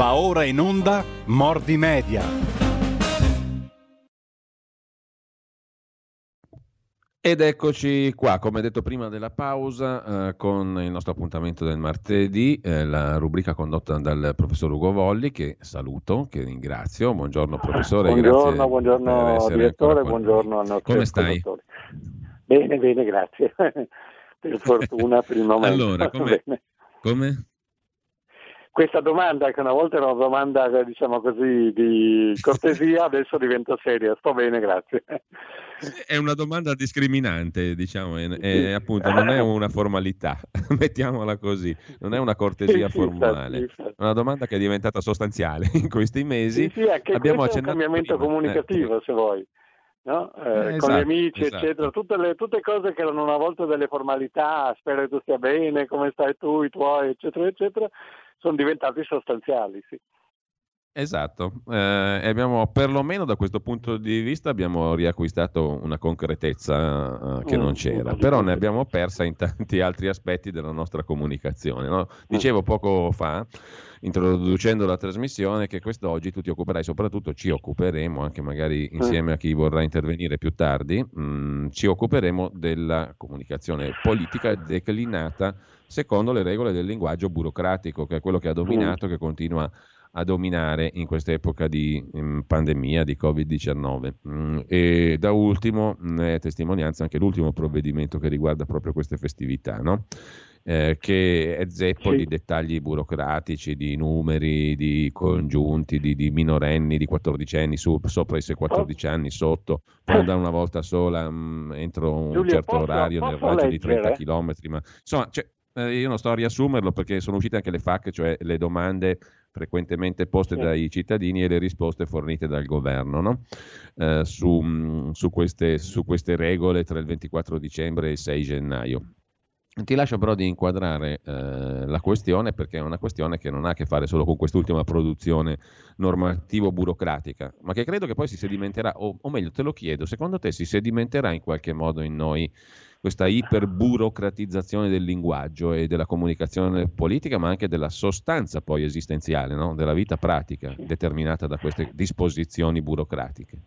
Va ora in onda Mordi Media. Ed eccoci qua, come detto prima della pausa, eh, con il nostro appuntamento del martedì, eh, la rubrica condotta dal professor Ugo Volli, che saluto, che ringrazio. Buongiorno professore. Buongiorno, buongiorno direttore, buongiorno al nostro Come stai? Bene, bene, grazie. per fortuna per il momento. Allora, come? questa domanda, che una volta era una domanda, diciamo così, di cortesia, adesso diventa seria. Sto bene, grazie. È una domanda discriminante, diciamo, è, è, appunto non è una formalità, mettiamola così, non è una cortesia sì, formale, sì, sì. è una domanda che è diventata sostanziale in questi mesi. Sì, sì, anche Abbiamo è un cambiamento prima. comunicativo, eh, se vuoi. No? Eh, eh, con gli esatto, amici, esatto. eccetera, tutte, le, tutte cose che erano una volta delle formalità, spero che tu stia bene, come stai tu, i tuoi, eccetera, eccetera, sono diventati sostanziali, sì. Esatto, eh, abbiamo perlomeno da questo punto di vista abbiamo riacquistato una concretezza uh, che mm, non c'era, però ne abbiamo persa in tanti altri aspetti della nostra comunicazione. No? Dicevo poco fa, introducendo la trasmissione, che quest'oggi tu ti occuperai, soprattutto ci occuperemo, anche magari insieme a chi vorrà intervenire più tardi, mh, mm, ci occuperemo della comunicazione politica declinata secondo le regole del linguaggio burocratico, che è quello che ha dominato, che continua a dominare in questa epoca di pandemia, di Covid-19. Mm, e da ultimo ne è testimonianza anche l'ultimo provvedimento che riguarda proprio queste festività, no? eh, che è zeppo sì. di dettagli burocratici, di numeri, di congiunti, di, di minorenni, di 14 anni, su, sopra i 14 oh. anni, sotto, puoi andare una volta sola mm, entro un Giulio, certo posso, orario nel raggio leggere? di 30 km, ma insomma... Cioè, eh, io non sto a riassumerlo perché sono uscite anche le FAC, cioè le domande frequentemente poste dai cittadini e le risposte fornite dal governo no? eh, su, mm, su, queste, su queste regole tra il 24 dicembre e il 6 gennaio. Ti lascio però di inquadrare eh, la questione perché è una questione che non ha a che fare solo con quest'ultima produzione normativo-burocratica, ma che credo che poi si sedimenterà, o, o meglio te lo chiedo, secondo te si sedimenterà in qualche modo in noi questa iperburocratizzazione del linguaggio e della comunicazione politica, ma anche della sostanza poi esistenziale, no? della vita pratica determinata da queste disposizioni burocratiche.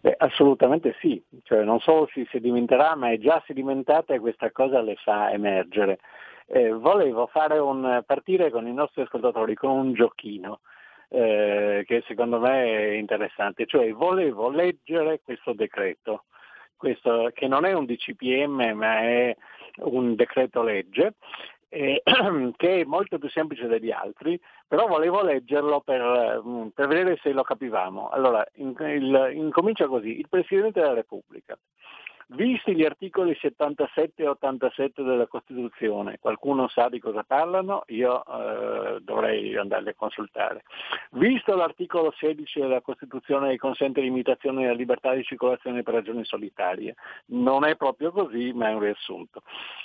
Beh, assolutamente sì, cioè, non solo si sedimenterà, ma è già sedimentata e questa cosa le fa emergere. Eh, volevo un, partire con i nostri ascoltatori con un giochino eh, che secondo me è interessante, cioè volevo leggere questo decreto questo, che non è un DCPM ma è un decreto legge, eh, che è molto più semplice degli altri, però volevo leggerlo per, mm, per vedere se lo capivamo. Allora, in, il, incomincia così, il Presidente della Repubblica Visti gli articoli 77 e 87 della Costituzione, qualcuno sa di cosa parlano, io eh, dovrei andarli a consultare. Visto l'articolo 16 della Costituzione che consente limitazione della libertà di circolazione per ragioni solitarie, non è proprio così, ma è un riassunto.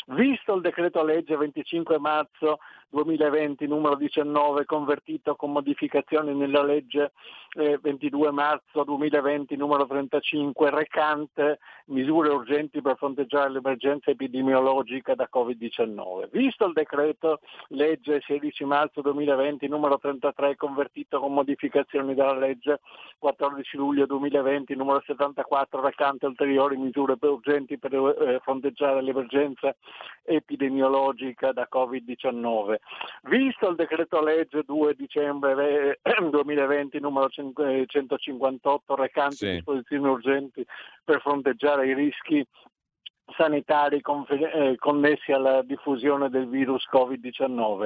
Visto il decreto legge 25 marzo 2020 numero 19 convertito con modificazioni nella legge eh, 22 marzo 2020 numero 35 recante misure urgenti per fronteggiare l'emergenza epidemiologica da Covid-19. Visto il decreto legge 16 marzo 2020 numero 33 convertito con modificazioni dalla legge 14 luglio 2020 numero 74 recante ulteriori misure urgenti per eh, fronteggiare l'emergenza epidemiologica da Covid-19 Visto il decreto legge 2 dicembre 2020 numero 158 recante sì. disposizioni urgenti per fronteggiare i rischi sanitari eh, connessi alla diffusione del virus Covid-19.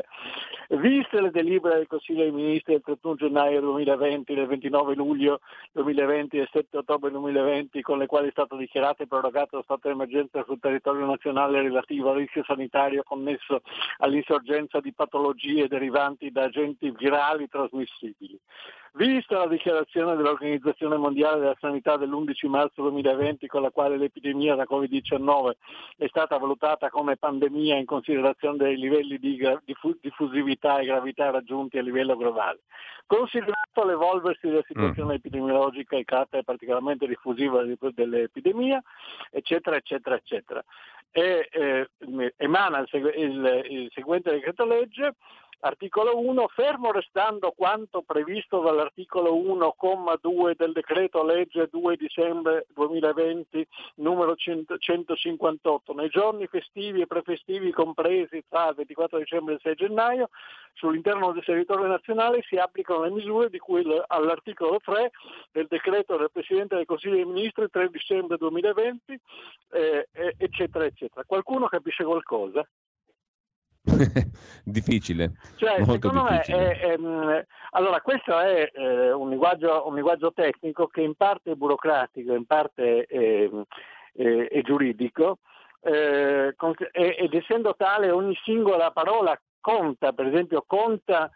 Viste le delibere del Consiglio dei Ministri del 31 gennaio 2020, del 29 luglio 2020 e del 7 ottobre 2020, con le quali è stato dichiarato e prorogato lo stato di emergenza sul territorio nazionale relativo al rischio sanitario connesso all'insorgenza di patologie derivanti da agenti virali trasmissibili. Vista la dichiarazione dell'Organizzazione Mondiale della Sanità dell'11 marzo 2020 con la quale l'epidemia da Covid-19 è stata valutata come pandemia in considerazione dei livelli di diffusività e gravità raggiunti a livello globale, considerato l'evolversi della situazione mm. epidemiologica e carattere particolarmente diffusivo dell'epidemia, eccetera, eccetera, eccetera. E, eh, emana il, segu- il, il seguente decreto legge Articolo 1, fermo restando quanto previsto dall'articolo 1, comma 2 del decreto legge 2 dicembre 2020 numero 100, 158, nei giorni festivi e prefestivi compresi tra il 24 dicembre e il 6 gennaio, sull'interno del territorio nazionale si applicano le misure di cui all'articolo 3 del decreto del Presidente del Consiglio dei Ministri 3 dicembre 2020, eh, eccetera, eccetera. Qualcuno capisce qualcosa? difficile. Cioè, molto secondo difficile. me, è, è, allora questo è eh, un, linguaggio, un, linguaggio, tecnico che in parte è burocratico, in parte è, è, è giuridico, eh, ed essendo tale ogni singola parola conta, per esempio conta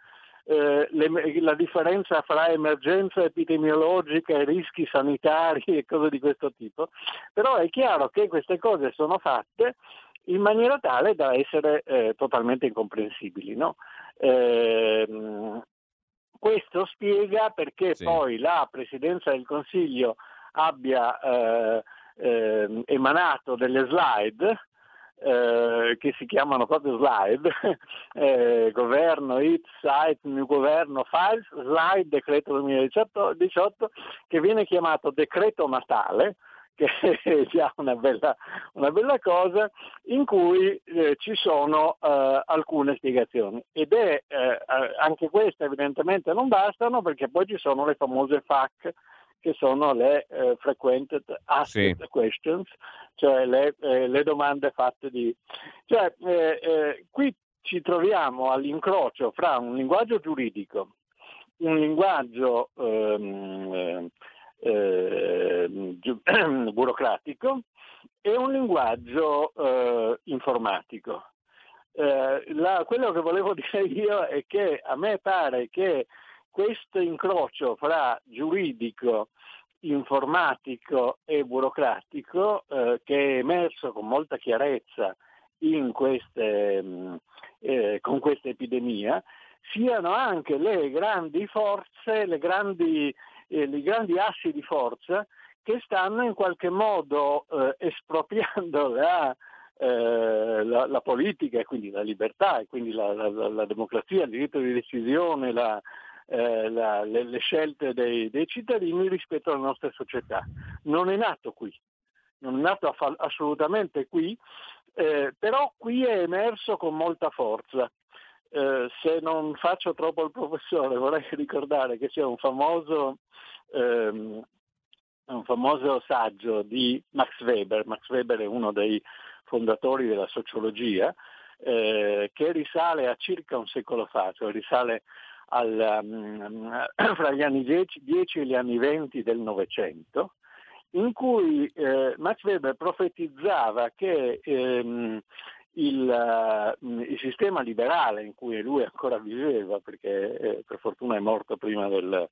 eh, le, la differenza fra emergenza epidemiologica e rischi sanitari e cose di questo tipo, però è chiaro che queste cose sono fatte in maniera tale da essere eh, totalmente incomprensibili. No? Eh, questo spiega perché sì. poi la Presidenza del Consiglio abbia eh, ehm, emanato delle slide eh, che si chiamano proprio slide, eh, governo, IT, site, new governo, files, slide, decreto 2018, che viene chiamato decreto natale, che è già una bella, una bella cosa, in cui eh, ci sono eh, alcune spiegazioni. Ed è eh, anche queste evidentemente non bastano perché poi ci sono le famose FAQ che sono le eh, frequented asked sì. questions, cioè le, eh, le, domande fatte di... Cioè, eh, qui ci troviamo all'incrocio fra un linguaggio giuridico, un linguaggio ehm, eh, burocratico e un linguaggio eh, informatico. Eh, la, quello che volevo dire io è che a me pare che questo incrocio fra giuridico, informatico e burocratico, eh, che è emerso con molta chiarezza queste, mm, eh, con questa epidemia, siano anche le grandi forze, le grandi eh, i grandi assi di forza che stanno in qualche modo eh, espropriando la, eh, la, la, politica e quindi la libertà e quindi la, la democrazia, il diritto di decisione, eh, le, le, scelte dei, dei, cittadini rispetto alla nostra società. Non è nato qui, non è nato assolutamente qui, eh, però qui è emerso con molta forza. Eh, se non faccio troppo il professore vorrei ricordare che c'è un famoso, ehm, un famoso saggio di Max Weber, Max Weber è uno dei fondatori della sociologia, eh, che risale a circa un secolo fa, cioè risale al, um, fra gli anni 10, 10, e gli anni 20 del Novecento, in cui eh, Max Weber profetizzava che ehm, il, uh, il, sistema liberale in cui lui ancora viveva, perché eh, per fortuna è morto prima del,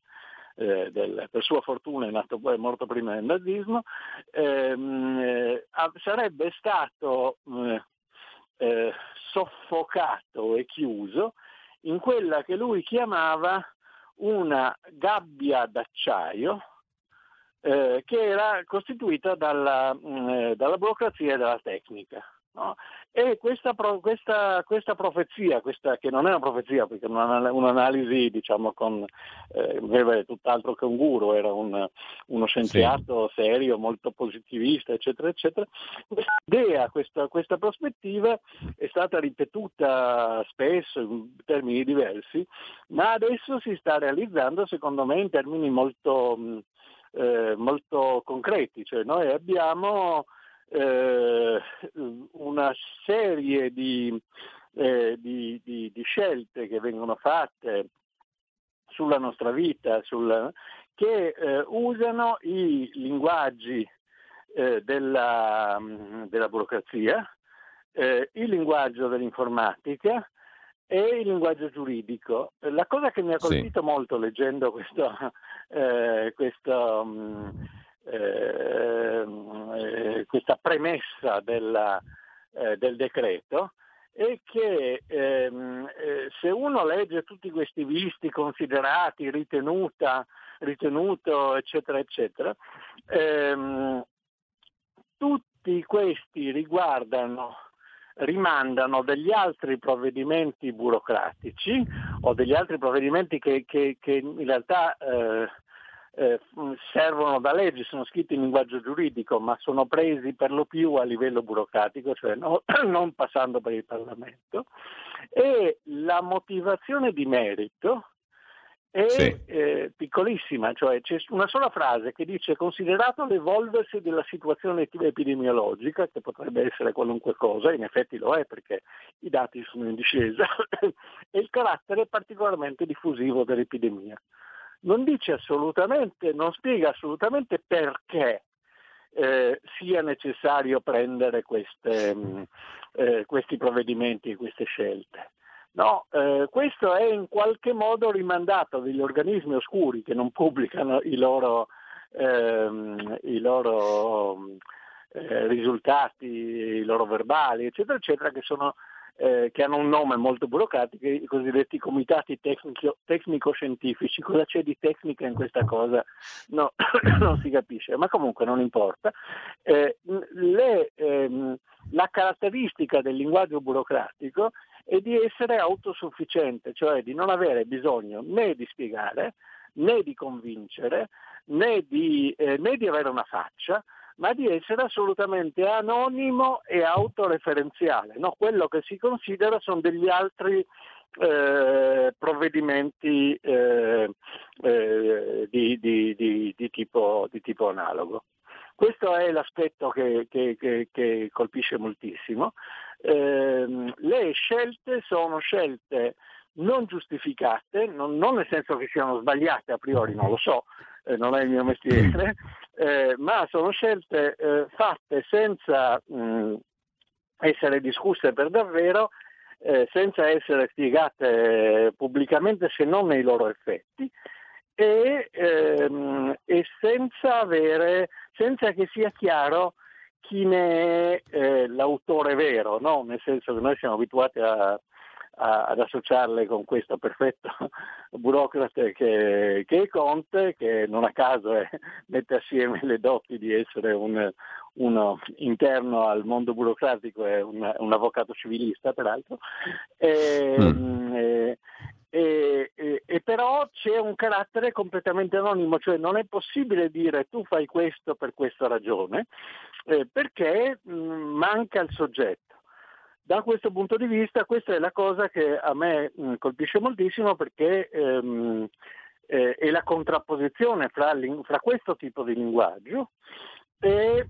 eh, del, per sua fortuna è, nato, è morto prima del nazismo, ehm, eh, sarebbe stato eh, eh, soffocato e chiuso in quella che lui chiamava una gabbia d'acciaio che era costituita dalla, mh, dalla burocrazia e dalla tecnica. No? E questa, questa, questa profezia, questa, che non è una profezia perché è un'analisi diciamo, con eh, tutt'altro che un guru, era un, uno scienziato sì. serio, molto positivista, eccetera, eccetera. Questa idea, questa, questa prospettiva è stata ripetuta spesso in termini diversi, ma adesso si sta realizzando secondo me in termini molto, eh, molto concreti. Cioè noi abbiamo eh, una serie di, eh, di, di, di, scelte che vengono fatte sulla nostra vita, sul, che eh, usano i linguaggi eh, della, della, burocrazia, eh, il linguaggio dell'informatica e il linguaggio giuridico. La cosa che mi ha colpito sì. molto leggendo questo, eh, questo um, Ehm, eh, questa premessa della, eh, del decreto è che ehm, eh, se uno legge tutti questi visti, considerati, ritenuta, ritenuto, eccetera, eccetera, ehm, tutti questi riguardano rimandano degli altri provvedimenti burocratici o degli altri provvedimenti che, che, che in realtà eh, eh, servono da legge, sono scritti in linguaggio giuridico, ma sono presi per lo più a livello burocratico, cioè no, non passando per il Parlamento. E la motivazione di merito è sì. eh, piccolissima, cioè c'è una sola frase che dice considerato l'evolversi della situazione epidemiologica, che potrebbe essere qualunque cosa, in effetti lo è perché i dati sono in discesa, e il carattere particolarmente diffusivo dell'epidemia. Non dice assolutamente, non spiega assolutamente perché eh, sia necessario prendere queste, mh, mm, eh, questi provvedimenti queste scelte. No, eh, questo è in qualche modo rimandato degli organismi oscuri che non pubblicano i loro, ehm, i loro eh, risultati, i loro verbali, eccetera, eccetera, che, sono, eh, che, hanno un nome molto burocratico, i cosiddetti comitati tecnico, tecnico-scientifici. Cosa c'è di tecnica in questa cosa? No, non si capisce, ma comunque non importa. Eh, le, ehm, la caratteristica del linguaggio burocratico e di essere autosufficiente, cioè di non avere bisogno né di spiegare, né di convincere, né di, eh, né di avere una faccia, ma di essere assolutamente anonimo e autoreferenziale. No, quello che si considera sono degli altri eh, provvedimenti eh, eh di, di, di, tipo, di, tipo, analogo. Questo è l'aspetto che, che, che, che colpisce moltissimo. Eh, le scelte sono scelte non giustificate, non, non, nel senso che siano sbagliate a priori, non lo so, eh, non è il mio mestiere, eh, ma sono scelte eh, fatte senza mh, essere discusse per davvero, eh, senza essere spiegate pubblicamente se non nei loro effetti e, ehm, e senza, avere, senza che sia chiaro chi ne è eh, l'autore vero, no? nel senso che noi siamo abituati a, a, ad associarle con questo perfetto burocrate che, che, è Conte, che non a caso è, mette assieme le doti di essere un, uno interno al mondo burocratico e un, un avvocato civilista peraltro. E, mm. e, e, e, e, però c'è un carattere completamente anonimo, cioè non è possibile dire tu fai questo per questa ragione, eh, perché mh, manca il soggetto. Da questo punto di vista questa è la cosa che a me mh, colpisce moltissimo perché ehm, eh, è la contrapposizione fra, fra, questo tipo di linguaggio e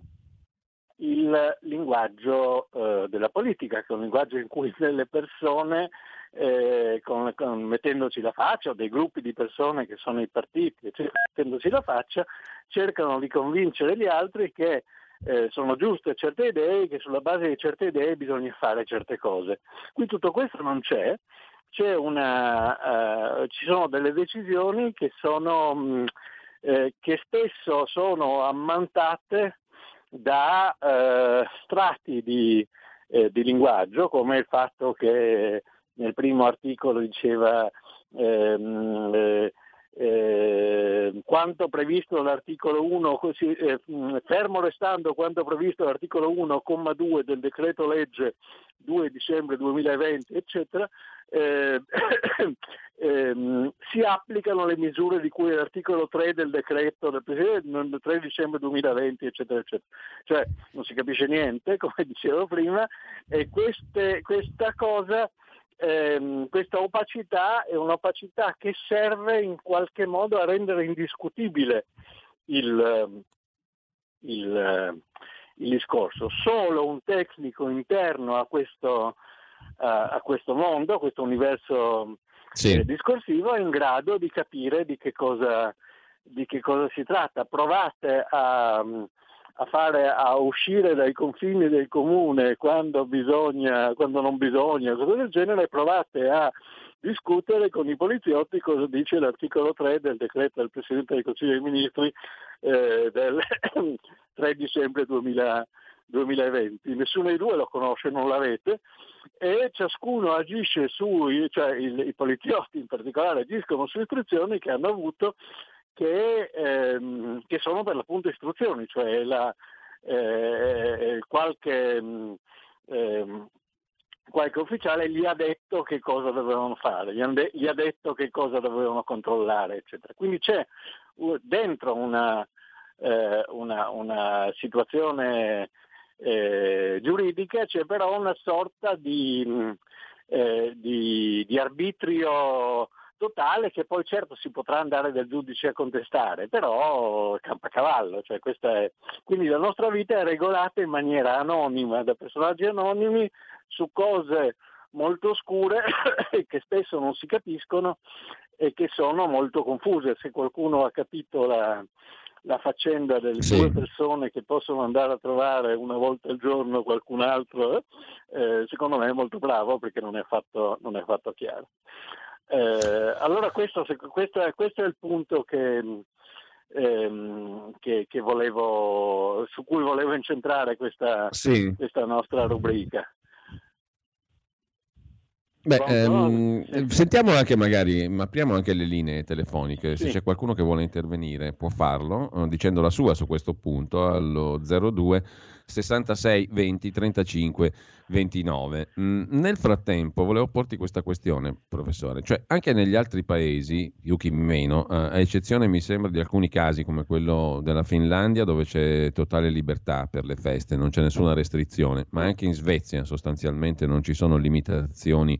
il linguaggio eh, della politica, che è un linguaggio in cui le persone eh, con, con, mettendoci la faccia, o dei gruppi di persone che sono i partiti, cioè, mettendoci la faccia, cercano di convincere gli altri che eh, sono giuste certe idee che sulla base di certe idee bisogna fare certe cose. Qui tutto questo non c'è, una, uh, ci sono delle decisioni che, sono, mh, eh, che spesso sono ammantate da uh, strati di, eh, di linguaggio, come il fatto che nel primo articolo diceva ehm, eh, quanto previsto dall'articolo 1, così, eh, fermo restando quanto previsto dall'articolo 1, comma 2 del decreto legge 2 dicembre 2020, eccetera, eh, ehm, si applicano le misure di cui l'articolo 3 del decreto del Presidente 3 dicembre 2020, eccetera, eccetera. Cioè non si capisce niente, come dicevo prima, e queste, questa cosa ehm, questa opacità è un'opacità che serve in qualche modo a rendere indiscutibile il, il, il discorso. Solo un tecnico interno a questo, a, a questo mondo, a questo universo sì. eh, discorsivo, è in grado di capire di che cosa, di che cosa si tratta. Provate a a, fare, a uscire dai confini del comune quando, bisogna, quando non bisogna, cose del genere, provate a discutere con i poliziotti cosa dice l'articolo 3 del decreto del Presidente del Consiglio dei Ministri eh, del 3 dicembre 2000, 2020. Nessuno dei due lo conosce, non l'avete, e ciascuno agisce sui, cioè i, i poliziotti in particolare agiscono su istruzioni che hanno avuto che, ehm, che sono per l'appunto istruzioni, cioè la, eh, qualche, ehm, qualche ufficiale gli ha detto che cosa dovevano fare, gli, de- gli ha detto che cosa dovevano controllare, eccetera. Quindi c'è dentro una, eh, una, una situazione eh, giuridica, c'è però una sorta di, eh, di, di arbitrio totale che poi certo si potrà andare dal giudice a contestare, però campa cavallo, cioè è... quindi la nostra vita è regolata in maniera anonima da personaggi anonimi su cose molto oscure che spesso non si capiscono e che sono molto confuse. Se qualcuno ha capito la, la faccenda delle sì. due persone che possono andare a trovare una volta al giorno qualcun altro, eh, secondo me è molto bravo perché non è fatto, non è fatto chiaro. Eh, allora questo, questo, è, questo, è, il punto che, ehm, che, che volevo, su cui volevo incentrare questa, sì. questa nostra rubrica. Beh, ehm, sentiamo anche magari, apriamo anche le linee telefoniche, se sì. c'è qualcuno che vuole intervenire può farlo eh, dicendo la sua su questo punto allo 02 66 20 35 29. Mm, nel frattempo volevo porti questa questione, professore, cioè anche negli altri paesi, più che meno, eh, a eccezione mi sembra di alcuni casi come quello della Finlandia dove c'è totale libertà per le feste, non c'è nessuna restrizione, ma anche in Svezia sostanzialmente non ci sono limitazioni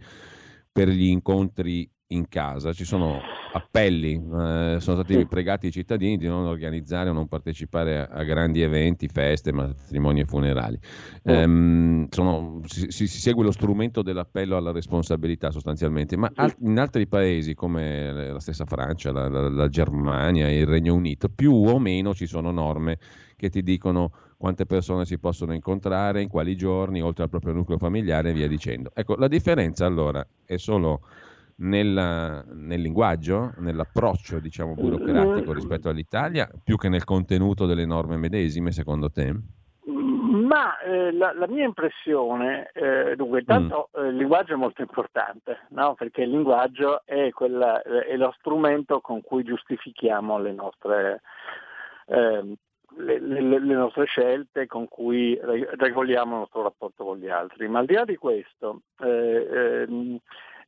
per gli incontri in casa, ci sono appelli, eh, sono stati pregati i cittadini di non organizzare o non partecipare a, a grandi eventi, feste, matrimoni e funerali. Ehm, sono, si, si, segue lo strumento dell'appello alla responsabilità sostanzialmente, ma al, in altri paesi come la stessa Francia, la, la, la Germania e il Regno Unito, più o meno ci sono norme che ti dicono quante persone si possono incontrare, in quali giorni, oltre al proprio nucleo familiare e via dicendo. Ecco, la differenza allora è solo nel, nel linguaggio, nell'approccio diciamo, burocratico rispetto all'Italia, più che nel contenuto delle norme medesime, secondo te? Ma eh, la, la, mia impressione, eh, dunque, intanto mm. eh, il linguaggio è molto importante, no? perché il linguaggio è, quella, è, lo strumento con cui giustifichiamo le nostre, ehm, le, le, le nostre, scelte, con cui regoliamo il nostro rapporto con gli altri. Ma al di là di questo, eh, ehm,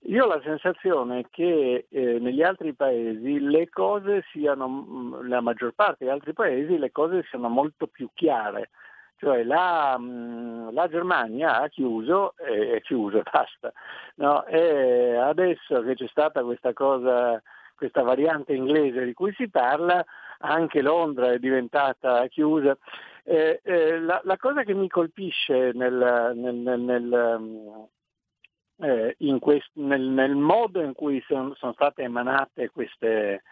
io ho la sensazione che eh, negli altri paesi le cose siano, mm, nella maggior parte degli altri paesi, le cose siano molto più chiare. Cioè la, mm, la Germania ha chiuso e è chiuso, basta. No? E adesso che c'è stata questa cosa, questa variante inglese di cui si parla, anche Londra è diventata chiusa. Eh, eh, la, la, cosa che mi colpisce nel, nel, nel, nel mm, eh, quest- nel, nel, modo in cui son, sono state emanate queste,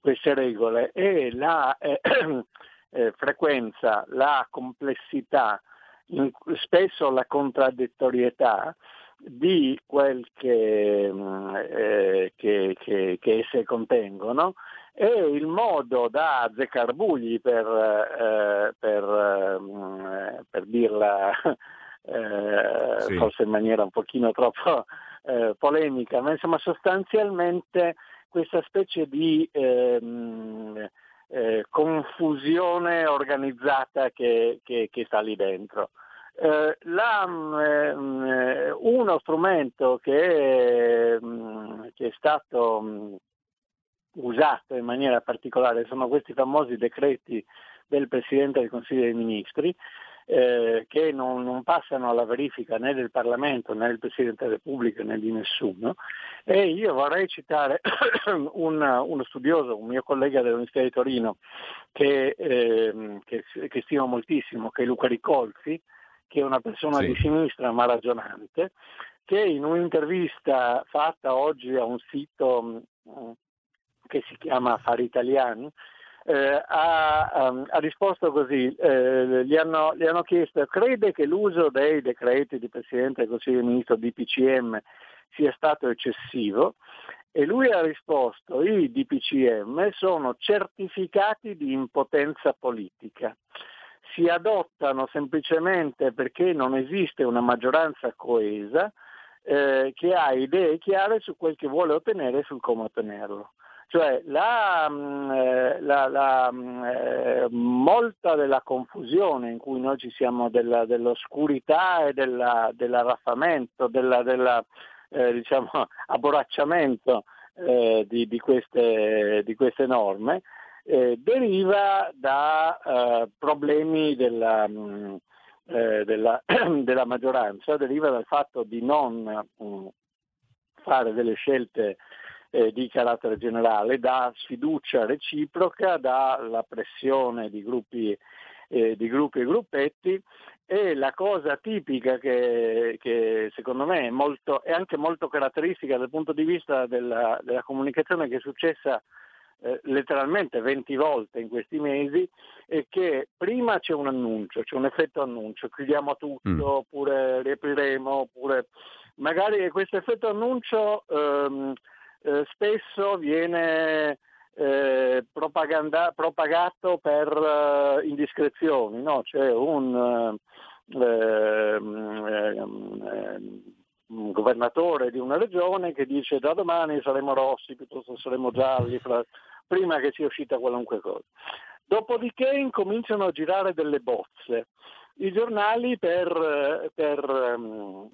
queste regole e la eh, eh, frequenza, la complessità, in, spesso la contraddittorietà di quel che, mm, eh, che, che, che esse contengono e il modo da azzecarbugli per, eh, per, mm, per dirla eh, sì. forse in maniera un pochino troppo eh, polemica, ma insomma sostanzialmente questa specie di ehm, eh, confusione organizzata che, che, che, sta lì dentro. Eh, la, eh, uno strumento che, mm, che è stato mm, usato in maniera particolare sono questi famosi decreti del Presidente del Consiglio dei Ministri, eh, che non, non, passano alla verifica né del Parlamento né del Presidente della Repubblica né di nessuno. E io vorrei citare un, uno studioso, un mio collega dell'Università di Torino, che, eh, che, che stimo moltissimo, che è Luca Ricolfi, che è una persona sì. di sinistra ma ragionante, che in un'intervista fatta oggi a un sito mm, che si chiama Affari Italiani, eh, ha, um, ha, risposto così, eh, gli, hanno, gli, hanno, chiesto, crede che l'uso dei decreti di Presidente del Consiglio dei Ministri DPCM sia stato eccessivo? E lui ha risposto, i DPCM sono certificati di impotenza politica, si adottano semplicemente perché non esiste una maggioranza coesa eh, che ha idee chiare su quel che vuole ottenere e sul come ottenerlo Cioè la, mm, eh, la, la, mm, eh, molta della confusione in cui noi ci siamo della, dell'oscurità e della, dell'arraffamento, della, della eh, diciamo, abborracciamento eh, di, di, queste, di, queste, norme eh, deriva da eh, problemi della, mh, della, della, maggioranza, deriva dal fatto di non mh, fare delle scelte eh, di carattere generale, da sfiducia reciproca, dalla pressione di gruppi, eh, di gruppi e gruppetti e la cosa tipica che, che secondo me è, molto, è, anche molto caratteristica dal punto di vista della, della comunicazione che è successa eh, letteralmente 20 volte in questi mesi è che prima c'è un annuncio, c'è un effetto annuncio, chiudiamo tutto, mm. oppure riapriremo, oppure magari questo effetto annuncio ehm, eh, spesso viene eh, propagato per uh, indiscrezioni, no? c'è un, uh, un, governatore di una regione che dice da domani saremo rossi piuttosto saremo gialli, fra... prima che sia uscita qualunque cosa. Dopodiché incominciano a girare delle bozze. I giornali per, per um,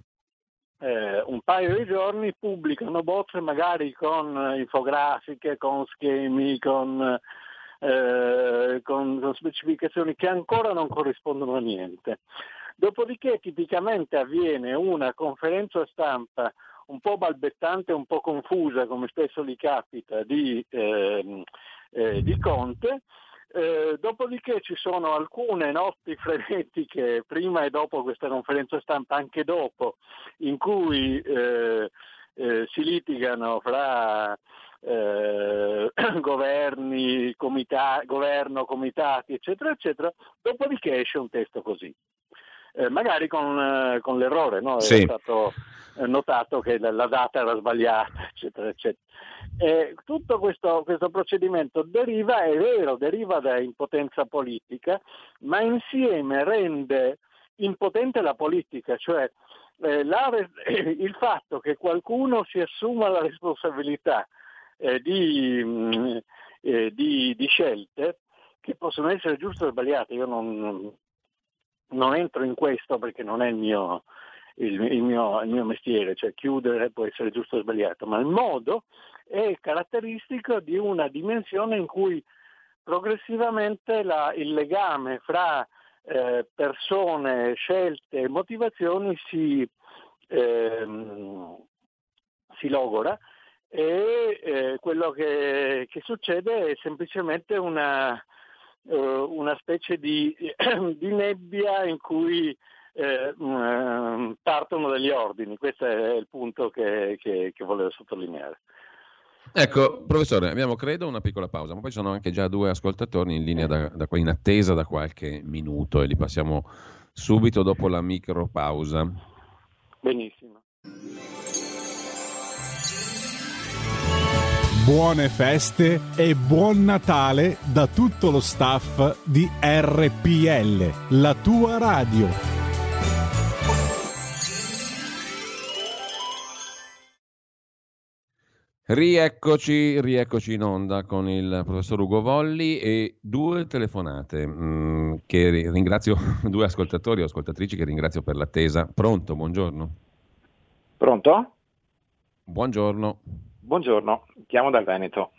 eh, un paio di giorni pubblicano bozze magari con infografiche, con schemi, con, eh, con, con specificazioni che ancora non corrispondono a niente. Dopodiché tipicamente avviene una conferenza stampa un po' balbettante, un po' confusa, come spesso gli capita, di, eh, eh, di Conte, eh, dopodiché ci sono alcune notti frenetiche prima e dopo questa conferenza stampa, anche dopo, in cui eh, eh, si litigano fra eh, governi, comita- governo, comitati, eccetera, eccetera, dopodiché esce un testo così. Eh, magari con, eh, con, l'errore, no? Sì. è stato notato che la, la, data era sbagliata, eccetera, eccetera. Eh, tutto questo, questo, procedimento deriva, è vero, deriva da impotenza politica, ma insieme rende impotente la politica, cioè eh, la, il fatto che qualcuno si assuma la responsabilità eh, di, mh, mm, eh, di, di, scelte che possono essere giuste o sbagliate, io non, non entro in questo perché non è il mio, il, il, mio, il mio mestiere, cioè chiudere può essere giusto o sbagliato, ma il modo è caratteristico di una dimensione in cui progressivamente la, il legame fra eh, persone, scelte e motivazioni si, ehm, si logora e eh, quello che, che, succede è semplicemente una, eh, una specie di, di, nebbia in cui eh, mm, partono degli ordini, questo è il punto che, che, che volevo sottolineare. Ecco, professore, abbiamo credo una piccola pausa, ma poi ci sono anche già due ascoltatori in linea da, da, in attesa da qualche minuto e li passiamo subito dopo la micro pausa. Benissimo. Buone feste e buon Natale da tutto lo staff di RPL, la tua radio. Rieccoci, rieccoci in onda con il professor Ugo Volli e due telefonate mh, mm, che ringrazio, due ascoltatori o ascoltatrici che ringrazio per l'attesa. Pronto, buongiorno. Pronto? Buongiorno. Buongiorno, chiamo dal Veneto.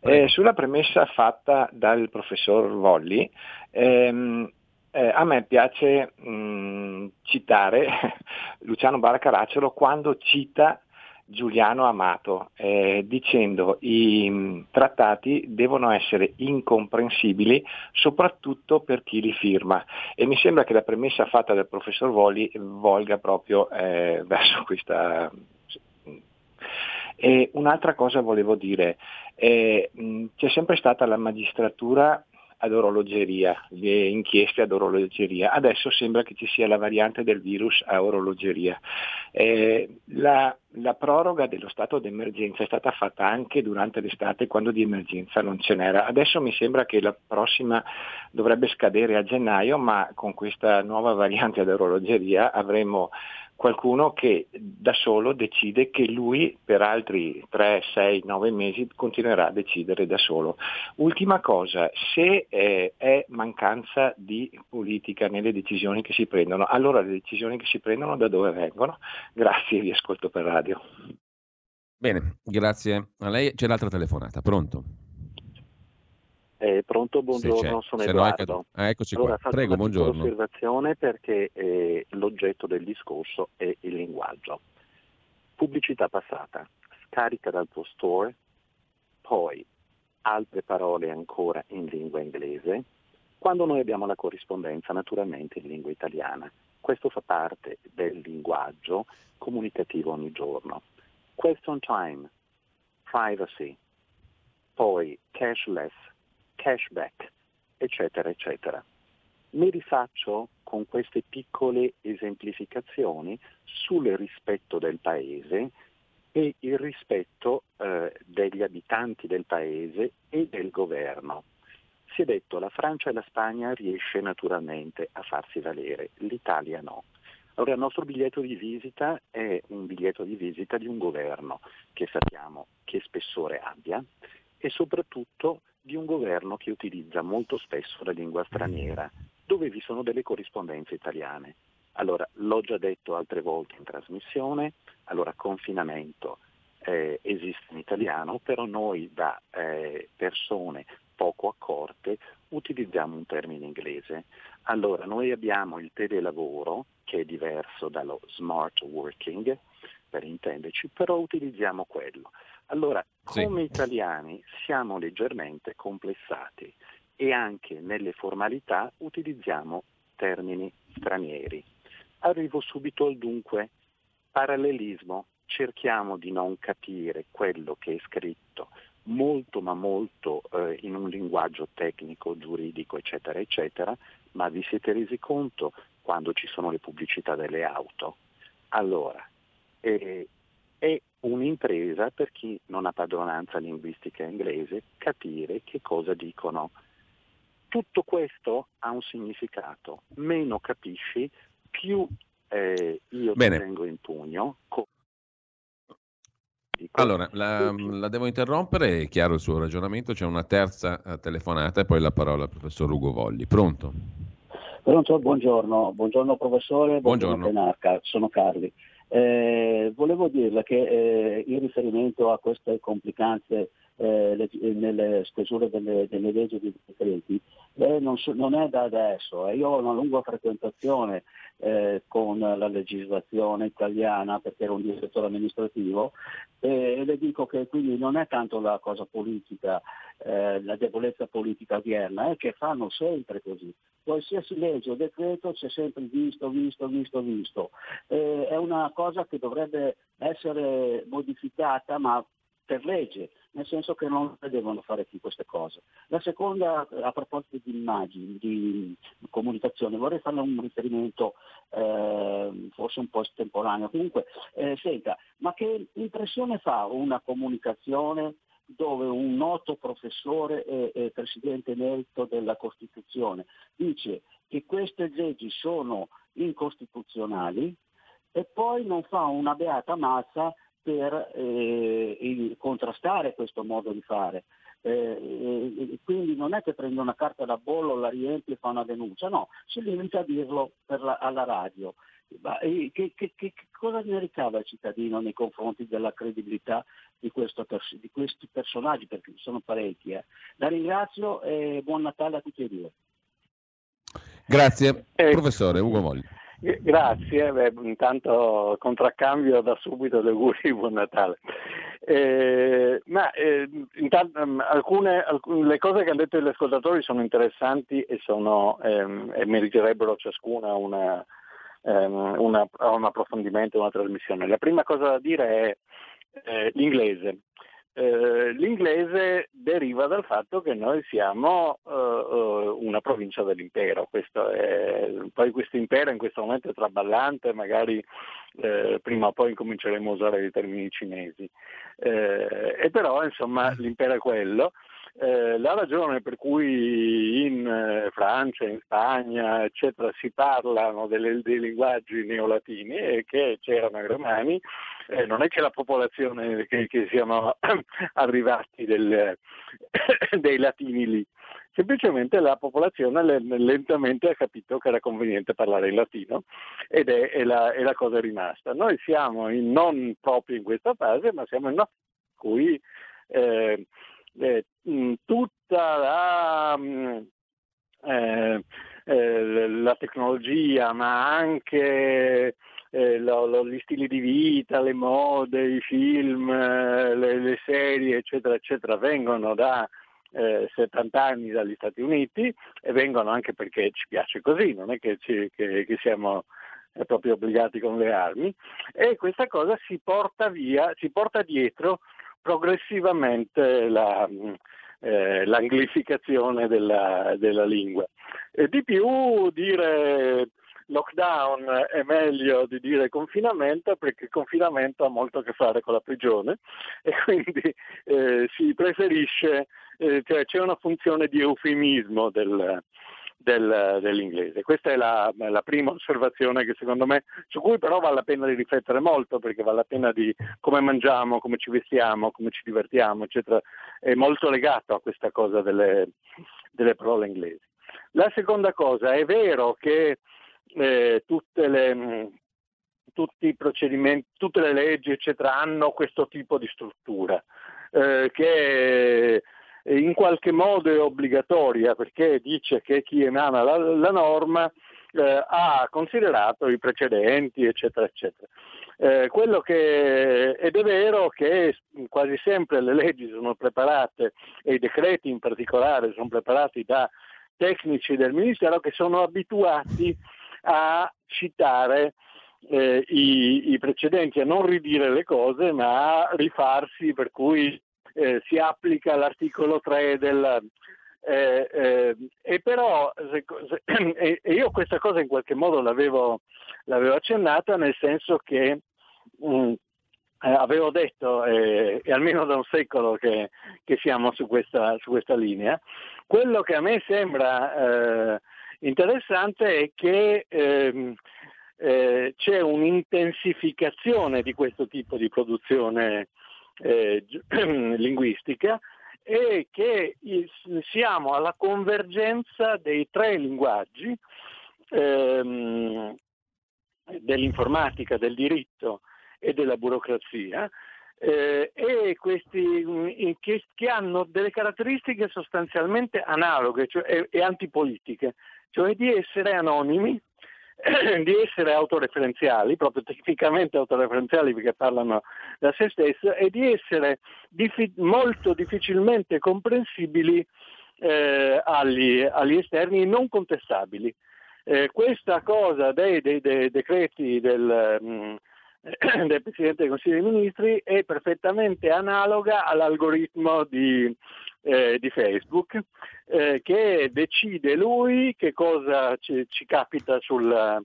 Eh, sulla premessa fatta dal professor Volli, ehm, eh, a me piace mh, mm, citare Luciano Baracaracciolo quando cita Giuliano Amato, eh, dicendo i mm, trattati devono essere incomprensibili soprattutto per chi li firma e mi sembra che la premessa fatta dal professor Voli volga proprio eh, verso questa... E un'altra cosa volevo dire, eh, c'è sempre stata la magistratura ad orologeria, le inchieste ad orologeria. Adesso sembra che ci sia la variante del virus a orologeria. Eh, la, la, proroga dello stato d'emergenza è stata fatta anche durante l'estate quando di emergenza non ce n'era. Adesso mi sembra che la prossima dovrebbe scadere a gennaio, ma con questa nuova variante ad orologeria avremo qualcuno che da solo decide che lui per altri 3, 6, 9 mesi continuerà a decidere da solo. Ultima cosa, se eh, è mancanza di politica nelle decisioni che si prendono, allora le decisioni che si prendono da dove vengono? Grazie, vi ascolto per radio. Bene, grazie a lei. C'è l'altra telefonata, pronto? Eh, pronto, buongiorno, sono Se Edoardo. No, ah, eccoci allora, qua. Prego, buongiorno. Una osservazione perché eh, l'oggetto del discorso è il linguaggio. Pubblicità passata, scarica dal tuo store, poi altre parole ancora in lingua inglese, quando noi abbiamo la corrispondenza naturalmente in lingua italiana. Questo fa parte del linguaggio comunicativo ogni giorno. Question time, privacy, poi cashless, cashback, eccetera, eccetera. Mi rifaccio con queste piccole esemplificazioni sul rispetto del paese e il rispetto eh, degli abitanti del paese e del governo. Si è detto la Francia e la Spagna riesce naturalmente a farsi valere, l'Italia no. Allora il nostro biglietto di visita è un biglietto di visita di un governo che sappiamo che spessore abbia e soprattutto di un governo che utilizza molto spesso la lingua straniera, dove vi sono delle corrispondenze italiane. Allora, l'ho già detto altre volte in trasmissione, allora confinamento eh, esiste in italiano, però noi da eh, persone poco accorte utilizziamo un termine inglese. Allora, noi abbiamo il telelavoro, che è diverso dallo smart working, per intenderci, però utilizziamo quello. Allora, come sì. italiani siamo leggermente complessati e anche nelle formalità utilizziamo termini stranieri. Arrivo subito al dunque, parallelismo, cerchiamo di non capire quello che è scritto molto ma molto eh, in un linguaggio tecnico, giuridico, eccetera, eccetera, ma vi siete resi conto quando ci sono le pubblicità delle auto? Allora, eh, è un'impresa per chi non ha padronanza linguistica inglese capire che cosa dicono. Tutto questo ha un significato, meno capisci, più eh, io Bene. ti tengo in pugno. Allora, la, la, devo interrompere, è chiaro il suo ragionamento, c'è una terza eh, telefonata e poi la parola al professor Ugo Volli. Pronto? Pronto, buongiorno, buongiorno professore, buongiorno, buongiorno. Penarca, sono Carli. Eh, volevo dirle che eh, in riferimento a queste complicanze eh, nelle stesure delle, delle, leggi di decreti eh, non, so, non, è da adesso. Eh. Io ho una lunga frequentazione eh, con la legislazione italiana perché ero un direttore amministrativo e le dico che quindi non è tanto la cosa politica, la debolezza politica odierna, è che fanno sempre così qualsiasi legge o decreto c'è sempre visto, visto, visto, visto. Eh, è una cosa che dovrebbe essere modificata ma per legge, nel senso che non devono fare più queste cose. La seconda, a proposito di immagini, di comunicazione, vorrei fare un riferimento eh, forse un po' estemporaneo. Comunque, eh, senta, ma che impressione fa una comunicazione dove un noto professore e, e presidente emerito della Costituzione dice che queste leggi sono incostituzionali e poi non fa una beata mazza per eh, contrastare questo modo di fare. Eh, quindi non è che prende una carta da bollo, la riempie e fa una denuncia, no, si limita a dirlo la, alla radio. Ma, eh, che, che, che, cosa ne ricava il cittadino nei confronti della credibilità di, questo, di questi personaggi, perché sono parecchi. Eh. La ringrazio e buon Natale a tutti e due. Grazie, eh, professore Ugo Mogli. Grazie, Beh, intanto contraccambio da subito gli auguri di buon Natale. Eh, ma eh, intanto, um, alcune, alcune, le cose che hanno detto gli ascoltatori sono interessanti e, sono, ehm, e meriterebbero ciascuna una, ehm, una, un approfondimento, una trasmissione. La prima cosa da dire è eh, l'inglese. Eh, l'inglese deriva dal fatto che noi siamo uh, uh, una provincia dell'impero, questo è, poi questo impero in questo momento è traballante, magari eh, prima o poi cominceremo a usare i termini cinesi, eh, e però insomma l'impero è quello eh, la ragione per cui in eh, Francia, in Spagna, eccetera, si parlano delle, dei linguaggi neolatini è che c'erano i romani, eh, non è che la popolazione, che, che siano arrivati del, dei latini lì, semplicemente la popolazione lentamente ha capito che era conveniente parlare in latino ed è, è, la, è la, cosa rimasta. Noi siamo in, non proprio in questa fase, ma siamo in una cui eh, eh, tutta la, mm, eh, eh, la, tecnologia, ma anche eh, lo, lo, gli stili di vita, le mode, i film, le, le, serie, eccetera, eccetera, vengono da 70 anni dagli Stati Uniti e vengono anche perché ci piace così, non è che, ci, che, che siamo proprio obbligati con le armi. E questa cosa si porta via, si porta dietro progressivamente la, eh, l'anglificazione della, della lingua. E di più dire lockdown è meglio di dire confinamento perché il confinamento ha molto a che fare con la prigione e quindi eh, si preferisce, eh, cioè c'è una funzione di eufemismo del, del, dell'inglese. Questa è la, la, prima osservazione che secondo me, su cui però vale la pena di riflettere molto, perché vale la pena di come mangiamo, come ci vestiamo, come ci divertiamo, eccetera, è molto legato a questa cosa delle, delle parole inglesi. La seconda cosa, è vero che eh, tutte le tutti i procedimenti, tutte le leggi, eccetera, hanno questo tipo di struttura, eh, che in qualche modo è obbligatoria perché dice che chi emana la, la norma eh, ha considerato i precedenti, eccetera, eccetera. Eh, quello che, ed è vero che quasi sempre le leggi sono preparate e i decreti in particolare sono preparati da tecnici del Ministero che sono abituati a citare eh, i, i, precedenti, a non ridire le cose ma a rifarsi, per cui eh, si applica l'articolo 3 del... Eh, eh, e però se, se, io questa cosa in qualche modo l'avevo, l'avevo accennata nel senso che mh, mm, eh, avevo detto, eh, è almeno da un secolo che, che siamo su questa, su questa, linea, quello che a me sembra eh, interessante è che ehm, eh, c'è un'intensificazione di questo tipo di produzione eh, linguistica e che siamo alla convergenza dei tre linguaggi ehm, dell'informatica, del diritto e della burocrazia eh, e questi che, che, hanno delle caratteristiche sostanzialmente analoghe cioè, e, e antipolitiche, cioè di essere anonimi, di essere autoreferenziali, proprio tecnicamente autoreferenziali perché parlano da se stesso, e di essere diffi- molto difficilmente comprensibili eh, agli, agli, esterni non contestabili. Eh, questa cosa dei, dei, dei decreti del, mh, mm, del Presidente del Consiglio dei Ministri è perfettamente analoga all'algoritmo di, eh, di Facebook eh, che decide lui che cosa ci, ci capita sul,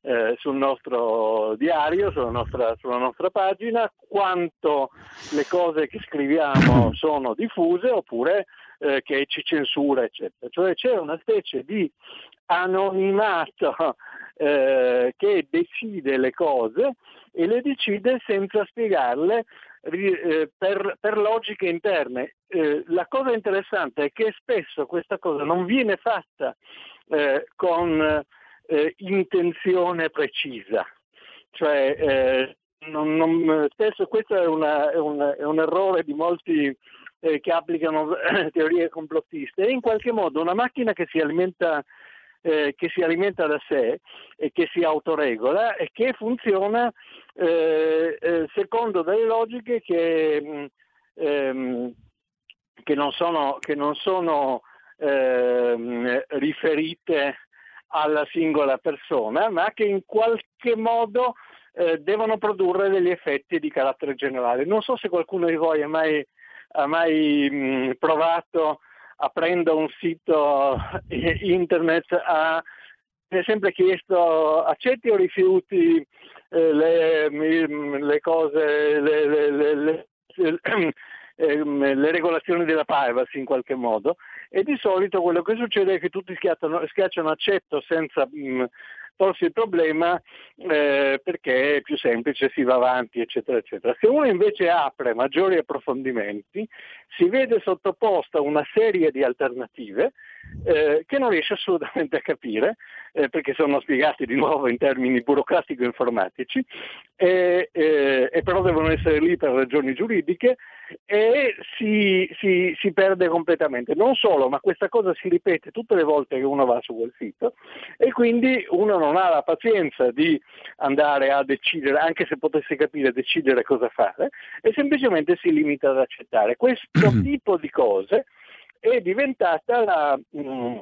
eh, sul, nostro diario, sulla nostra, sulla nostra, pagina, quanto le cose che scriviamo sono diffuse oppure eh, che ci censura, eccetera. Cioè c'è una specie di anonimato eh, che decide le cose e le decide senza spiegarle per, per, logiche interne. Eh, la cosa interessante è che spesso questa cosa non viene fatta eh, con eh, intenzione precisa, cioè eh, non, non, spesso questo è, una, è, un, è, un, errore di molti eh, che applicano teorie complottiste, è in qualche modo una macchina che si alimenta eh, che si alimenta da sé e che si autoregola e che funziona eh, eh, secondo delle logiche che, mm, ehm, che non sono, che non sono ehm, riferite alla singola persona, ma che in qualche modo eh, devono produrre degli effetti di carattere generale. Non so se qualcuno di voi ha mai, ha mai mh, mm, provato aprendo un sito internet a, mi è sempre chiesto accetti o rifiuti eh, le, le, cose, le, ehm, le regolazioni della privacy in qualche modo. E di solito quello che succede è che tutti schiacciano, schiacciano accetto senza mh, porsi il problema eh, perché è più semplice, si va avanti, eccetera, eccetera. Se uno invece apre maggiori approfondimenti, si vede sottoposta una serie di alternative eh, che non riesce assolutamente a capire, eh, perché sono spiegati di nuovo in termini burocratico-informatici, e, e, però devono essere lì per ragioni giuridiche e si, si, si, perde completamente. Non solo, ma questa cosa si ripete tutte le volte che uno va su quel sito e quindi uno non ha la pazienza di andare a decidere, anche se potesse capire, decidere cosa fare e semplicemente si limita ad accettare. Questo tipo di cose è diventata la, mm,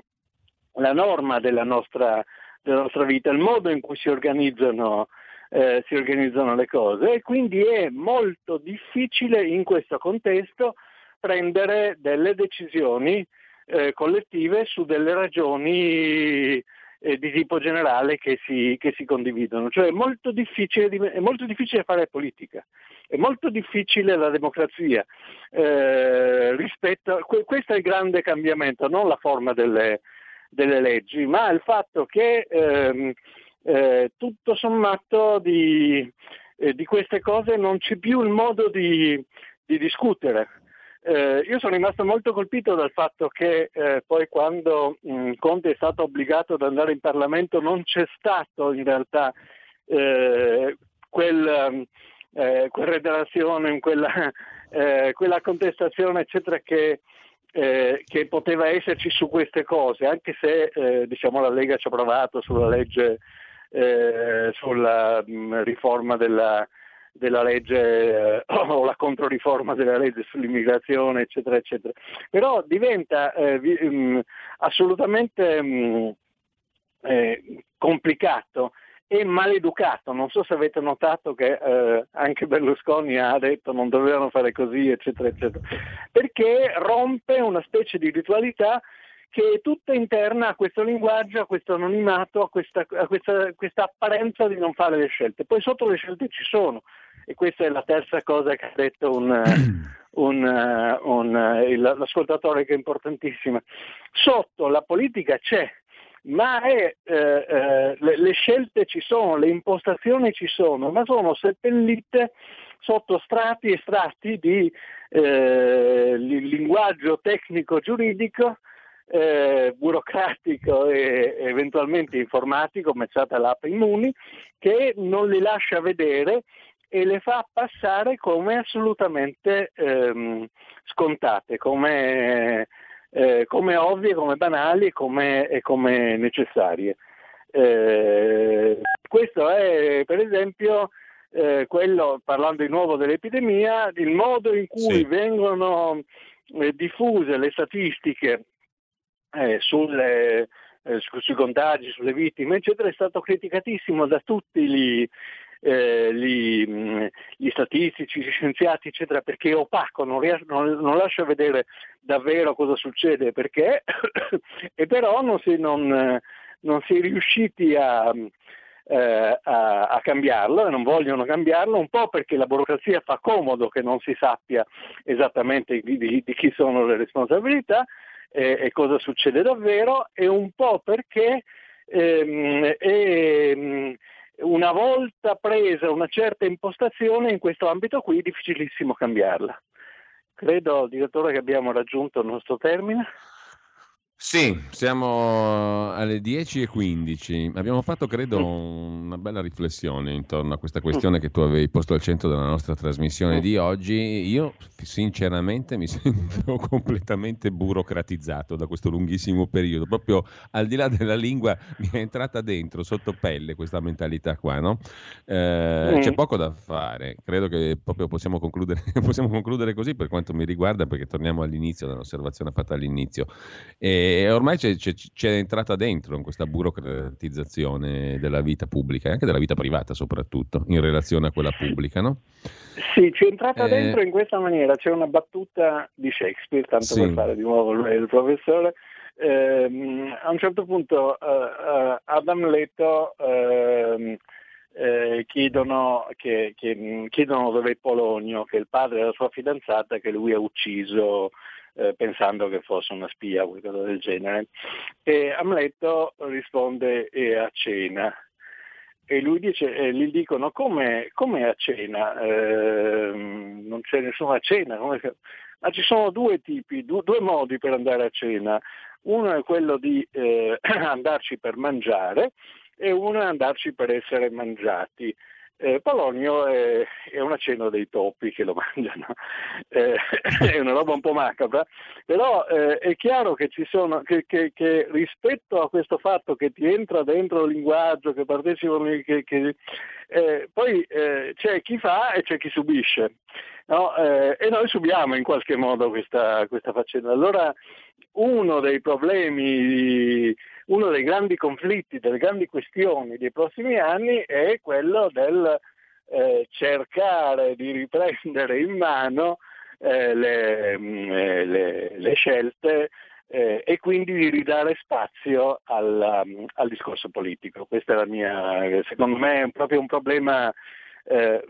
la norma della nostra, della nostra, vita, il modo in cui si organizzano, eh, si organizzano le cose. E quindi è molto difficile in questo contesto prendere delle decisioni eh, collettive su delle ragioni eh, di tipo generale che si, che si condividono. Cioè è molto, è molto, difficile, fare politica, è molto difficile la democrazia. Eh, rispetto questo è il grande cambiamento, non la forma delle, delle leggi, ma il fatto che ehm, eh, tutto sommato di, eh, di, queste cose non c'è più il modo di, di discutere. Eh, io sono rimasto molto colpito dal fatto che eh, poi quando mh, mm, Conte è stato obbligato ad andare in Parlamento non c'è stato in realtà eh, quel, mm, eh, quella redazione, quella, eh, quella, contestazione eccetera che, eh, che, poteva esserci su queste cose, anche se diciamo, la Lega ci ha provato sulla legge, sulla mh, mm, riforma della della legge eh, o la controriforma della legge sull'immigrazione, eccetera, eccetera. Però diventa eh, mh, mm, assolutamente mh, mm, eh, complicato e maleducato. Non so se avete notato che eh, anche Berlusconi ha detto non dovevano fare così, eccetera, eccetera, perché rompe una specie di ritualità che è tutta interna a questo linguaggio, a questo anonimato, a questa, a questa, questa apparenza di non fare le scelte. Poi sotto le scelte ci sono, e questa è la terza cosa che ha detto un, un, un, il, l'ascoltatore che è importantissima. Sotto la politica c'è, ma è, eh, eh, le, le, scelte ci sono, le impostazioni ci sono, ma sono seppellite sotto strati e strati di eh, linguaggio tecnico giuridico eh, burocratico e eventualmente informatico, come è stata l'app Immuni, che non li lascia vedere e le fa passare come assolutamente ehm, scontate, come, eh, come, ovvie, come banali come, e come necessarie. Eh, questo è per esempio eh, quello, parlando di nuovo dell'epidemia, il modo in cui sì. vengono eh, diffuse le statistiche eh, sulle, eh, su, sui contagi, sulle vittime, eccetera, è stato criticatissimo da tutti gli, eh, gli, mm, gli, statistici, gli scienziati, eccetera, perché è opaco, non, riesco, non, non lascia vedere davvero cosa succede, perché, e però non si, non, non si è riusciti a, eh, a, a, cambiarlo e non vogliono cambiarlo, un po' perché la burocrazia fa comodo che non si sappia esattamente di, di, di chi sono le responsabilità eh, e cosa succede davvero, e un po' perché ehm, ehm, una volta presa una certa impostazione in questo ambito qui è difficilissimo cambiarla. Credo, direttore, che abbiamo raggiunto il nostro termine. Sì, siamo alle 10.15. Abbiamo fatto, credo, una bella riflessione intorno a questa questione che tu avevi posto al centro della nostra trasmissione di oggi. Io, sinceramente, mi sento completamente burocratizzato da questo lunghissimo periodo. Proprio al di là della lingua mi è entrata dentro, sotto pelle, questa mentalità qua, no? Eh. C'è poco da fare. Credo che proprio possiamo concludere, possiamo concludere così per quanto mi riguarda, perché torniamo all'inizio, dall'osservazione fatta all'inizio. E e ormai c'è, c'è, c'è, entrata dentro in questa burocratizzazione della vita pubblica e anche della vita privata soprattutto in relazione a quella pubblica, no? Sì, c'è entrata eh... dentro in questa maniera, c'è una battuta di Shakespeare, tanto sì. per fare di nuovo il professore, eh, a un certo punto uh, uh, Adam Leto uh, eh, chiedono, che, che, chiedono dove è Polonio, che è il padre della sua fidanzata che lui ha ucciso eh, pensando che fosse una spia o qualcosa del genere. E Amleto risponde è a cena. E lui dice, eh, gli dicono come, come a cena? Eh, non c'è nessuna cena. Ma ci sono due tipi, due, due, modi per andare a cena. Uno è quello di eh, andarci per mangiare e uno è andarci per essere mangiati. Eh, Polonio è, è, una cena dei topi che lo mangiano, eh, è una roba un po' macabra, però eh, è chiaro che, sono, che, che, che, rispetto a questo fatto che ti entra dentro il linguaggio, che partecipano, eh, poi eh, c'è chi fa e c'è chi subisce. No? Eh, e noi subiamo in qualche modo questa, questa faccenda. Allora uno dei problemi uno dei grandi conflitti, delle grandi questioni dei prossimi anni è quello del eh, cercare di riprendere in mano eh, le, mm, eh, le, le, scelte eh, e quindi di ridare spazio al, um, al, discorso politico. Questa è la mia, secondo me è proprio un problema eh,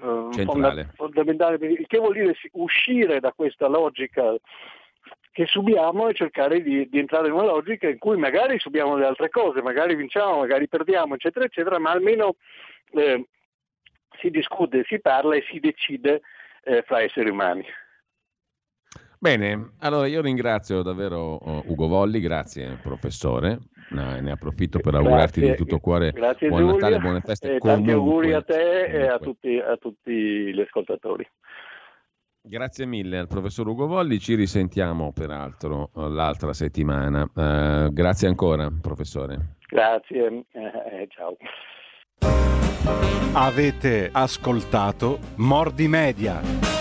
fonda- fondamentale, che vuol dire uscire da questa logica che subiamo e cercare di, di, entrare in una logica in cui magari subiamo delle altre cose, magari vinciamo, magari perdiamo, eccetera, eccetera, ma almeno eh, si discute, si parla e si decide eh, fra esseri umani. Bene, allora io ringrazio davvero uh, Ugo Volli, grazie professore, no, ne approfitto per augurarti grazie, di tutto cuore grazie buon Giulia, Natale, buone feste. E tanti auguri a te comunque. e a tutti, a tutti gli ascoltatori. Grazie mille al professor Ugo Volli, ci risentiamo peraltro eh, l'altra settimana. Uh, grazie ancora, professore. Grazie, eh, ciao. Avete ascoltato Mordi Media.